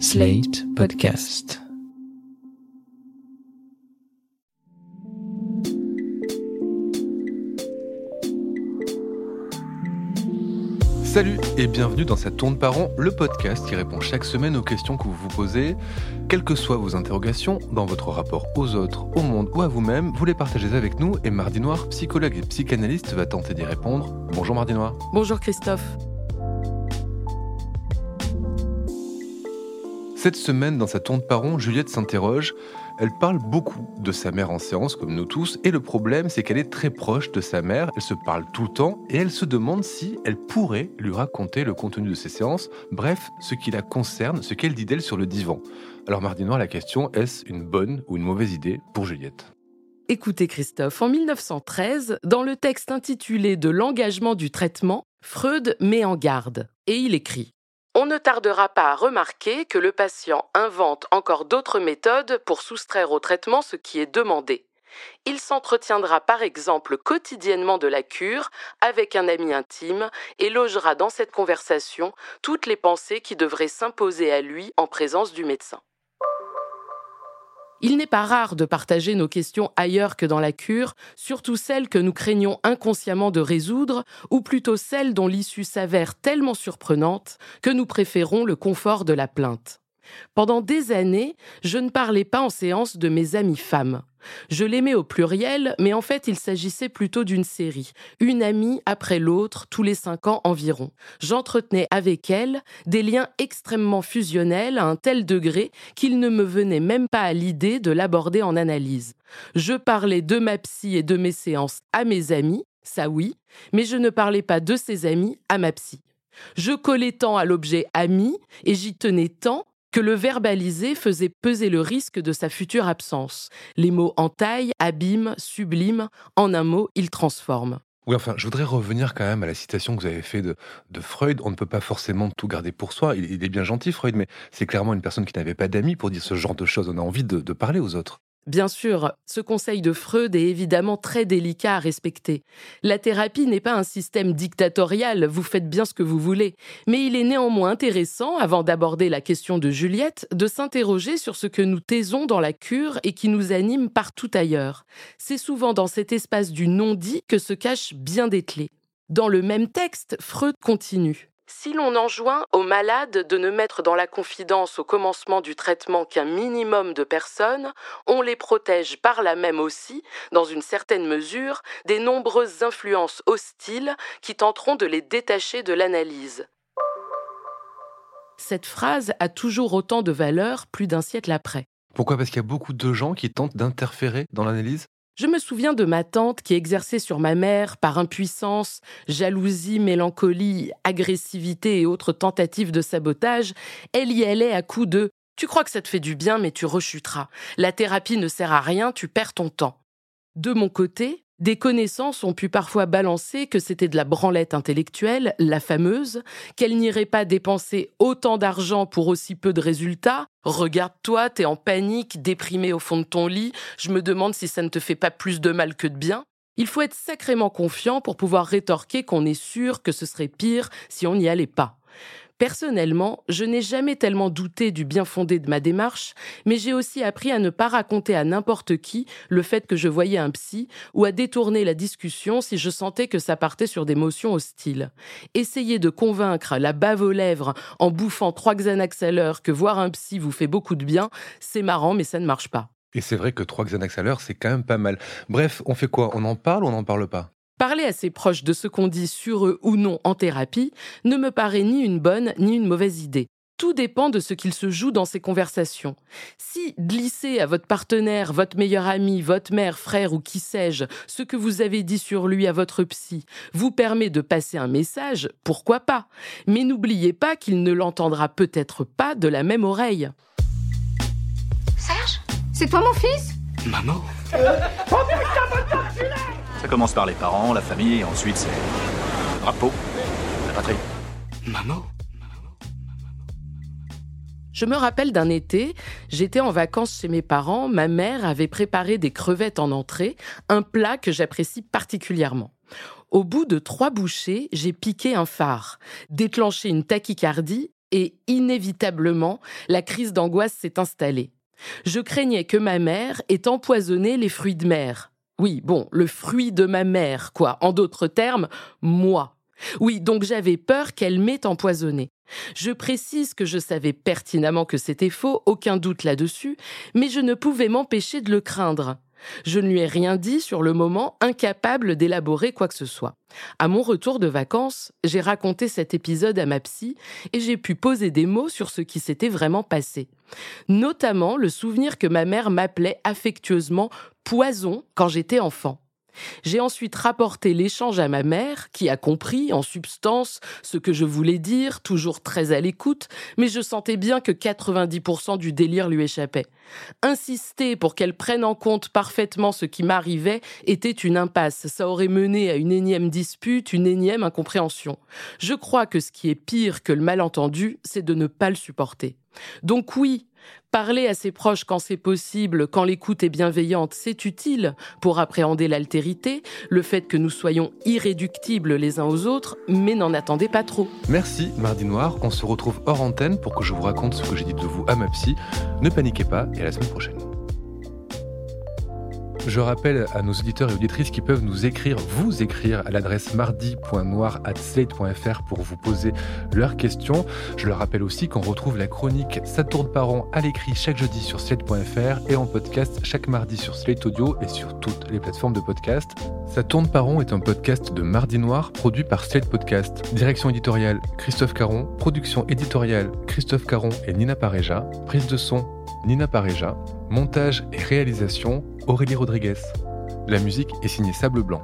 Slate Podcast. Salut et bienvenue dans cette tourne par an, le podcast qui répond chaque semaine aux questions que vous vous posez. Quelles que soient vos interrogations, dans votre rapport aux autres, au monde ou à vous-même, vous les partagez avec nous et Mardi Noir, psychologue et psychanalyste, va tenter d'y répondre. Bonjour Mardi Noir. Bonjour Christophe. Cette semaine, dans sa tourne par Juliette s'interroge. Elle parle beaucoup de sa mère en séance, comme nous tous, et le problème, c'est qu'elle est très proche de sa mère, elle se parle tout le temps, et elle se demande si elle pourrait lui raconter le contenu de ses séances, bref, ce qui la concerne, ce qu'elle dit d'elle sur le divan. Alors, Mardi Noir, la question, est-ce une bonne ou une mauvaise idée pour Juliette? Écoutez Christophe, en 1913, dans le texte intitulé De l'engagement du traitement, Freud met en garde, et il écrit on ne tardera pas à remarquer que le patient invente encore d'autres méthodes pour soustraire au traitement ce qui est demandé. Il s'entretiendra par exemple quotidiennement de la cure avec un ami intime et logera dans cette conversation toutes les pensées qui devraient s'imposer à lui en présence du médecin. Il n'est pas rare de partager nos questions ailleurs que dans la cure, surtout celles que nous craignons inconsciemment de résoudre, ou plutôt celles dont l'issue s'avère tellement surprenante que nous préférons le confort de la plainte. Pendant des années, je ne parlais pas en séance de mes amies femmes. Je l'aimais au pluriel, mais en fait il s'agissait plutôt d'une série, une amie après l'autre, tous les cinq ans environ. J'entretenais avec elle des liens extrêmement fusionnels à un tel degré qu'il ne me venait même pas à l'idée de l'aborder en analyse. Je parlais de ma psy et de mes séances à mes amis, ça oui, mais je ne parlais pas de ses amis à ma psy. Je collais tant à l'objet ami et j'y tenais tant que le verbaliser faisait peser le risque de sa future absence. Les mots entaillent, abîment, subliment, en un mot, ils transforment. Oui, enfin, je voudrais revenir quand même à la citation que vous avez faite de, Freud. On ne peut pas forcément tout garder pour soi. Il, est bien gentil, Freud, mais c'est clairement une personne qui n'avait pas d'amis pour dire ce genre de choses. On a envie de parler aux autres. Bien sûr, ce conseil de Freud est évidemment très délicat à respecter. La thérapie n'est pas un système dictatorial, vous faites bien ce que vous voulez, mais il est néanmoins intéressant, avant d'aborder la question de Juliette, de s'interroger sur ce que nous taisons dans la cure et qui nous anime partout ailleurs. C'est souvent dans cet espace du non-dit que se cachent bien des clés. Dans le même texte, Freud continue. Si l'on enjoint aux malades de ne mettre dans la confidence au commencement du traitement qu'un minimum de personnes, on les protège par là même aussi, dans une certaine mesure, des nombreuses influences hostiles qui tenteront de les détacher de l'analyse. Cette phrase a toujours autant de valeur plus d'un siècle après. Pourquoi? Parce qu'il y a beaucoup de gens qui tentent d'interférer dans l'analyse? Je me souviens de ma tante qui exerçait sur ma mère par impuissance, jalousie, mélancolie, agressivité et autres tentatives de sabotage. Elle y allait à coups de Tu crois que ça te fait du bien, mais tu rechuteras. La thérapie ne sert à rien, tu perds ton temps. De mon côté, des connaissances ont pu parfois balancer que c'était de la branlette intellectuelle, la fameuse, qu'elle n'irait pas dépenser autant d'argent pour aussi peu de résultats. Regarde-toi, t'es en panique, déprimé au fond de ton lit, je me demande si ça ne te fait pas plus de mal que de bien. Il faut être sacrément confiant pour pouvoir rétorquer qu'on est sûr que ce serait pire si on n'y allait pas. Personnellement, je n'ai jamais tellement douté du bien fondé de ma démarche, mais j'ai aussi appris à ne pas raconter à n'importe qui le fait que je voyais un psy ou à détourner la discussion si je sentais que ça partait sur des motions hostiles. Essayer de convaincre la bave aux lèvres en bouffant trois Xanax à l'heure que voir un psy vous fait beaucoup de bien, c'est marrant mais ça ne marche pas. Et c'est vrai que trois Xanax à l'heure, c'est quand même pas mal. Bref, on fait quoi? On en parle ou on n'en parle pas? Parler à ses proches de ce qu'on dit sur eux ou non en thérapie ne me paraît ni une bonne ni une mauvaise idée. Tout dépend de ce qu'il se joue dans ces conversations. Si glisser à votre partenaire, votre meilleur ami, votre mère, frère ou qui sais-je, ce que vous avez dit sur lui à votre psy, vous permet de passer un message, pourquoi pas? Mais n'oubliez pas qu'il ne l'entendra peut-être pas de la même oreille. Serge? C'est toi mon fils? Maman? Ça commence par les parents, la famille, et ensuite c'est le drapeau, la patrie. Maman je me rappelle d'un été, j'étais en vacances chez mes parents, ma mère avait préparé des crevettes en entrée, un plat que j'apprécie particulièrement. Au bout de trois bouchées, j'ai piqué un phare, déclenché une tachycardie et inévitablement, la crise d'angoisse s'est installée. Je craignais que ma mère ait empoisonné les fruits de mer. Oui, bon, le fruit de ma mère, quoi. En d'autres termes, moi. Oui, donc j'avais peur qu'elle m'ait empoisonné. Je précise que je savais pertinemment que c'était faux, aucun doute là-dessus, mais je ne pouvais m'empêcher de le craindre. Je ne lui ai rien dit sur le moment, incapable d'élaborer quoi que ce soit. À mon retour de vacances, j'ai raconté cet épisode à ma psy et j'ai pu poser des mots sur ce qui s'était vraiment passé. Notamment le souvenir que ma mère m'appelait affectueusement poison quand j'étais enfant. J'ai ensuite rapporté l'échange à ma mère, qui a compris, en substance, ce que je voulais dire, toujours très à l'écoute, mais je sentais bien que 90% du délire lui échappait. Insister pour qu'elle prenne en compte parfaitement ce qui m'arrivait était une impasse. Ça aurait mené à une énième dispute, une énième incompréhension. Je crois que ce qui est pire que le malentendu, c'est de ne pas le supporter. Donc oui, Parler à ses proches quand c'est possible, quand l'écoute est bienveillante, c'est utile pour appréhender l'altérité, le fait que nous soyons irréductibles les uns aux autres, mais n'en attendez pas trop. Merci Mardi Noir, on se retrouve hors antenne pour que je vous raconte ce que j'ai dit de vous à ma psy. Ne paniquez pas et à la semaine prochaine. Je rappelle à nos auditeurs et auditrices qui peuvent nous écrire, vous écrire à l'adresse mardi.noir.slate.fr pour vous poser leurs questions. Je leur rappelle aussi qu'on retrouve la chronique Ça tourne par an à l'écrit chaque jeudi sur slate.fr et en podcast chaque mardi sur Slate Audio et sur toutes les plateformes de podcast. Ça tourne par an est un podcast de Mardi Noir produit par Slate Podcast. Direction éditoriale Christophe Caron, production éditoriale Christophe Caron et Nina Pareja, prise de son Nina Pareja, montage et réalisation Aurélie Rodriguez. La musique est signée Sable Blanc.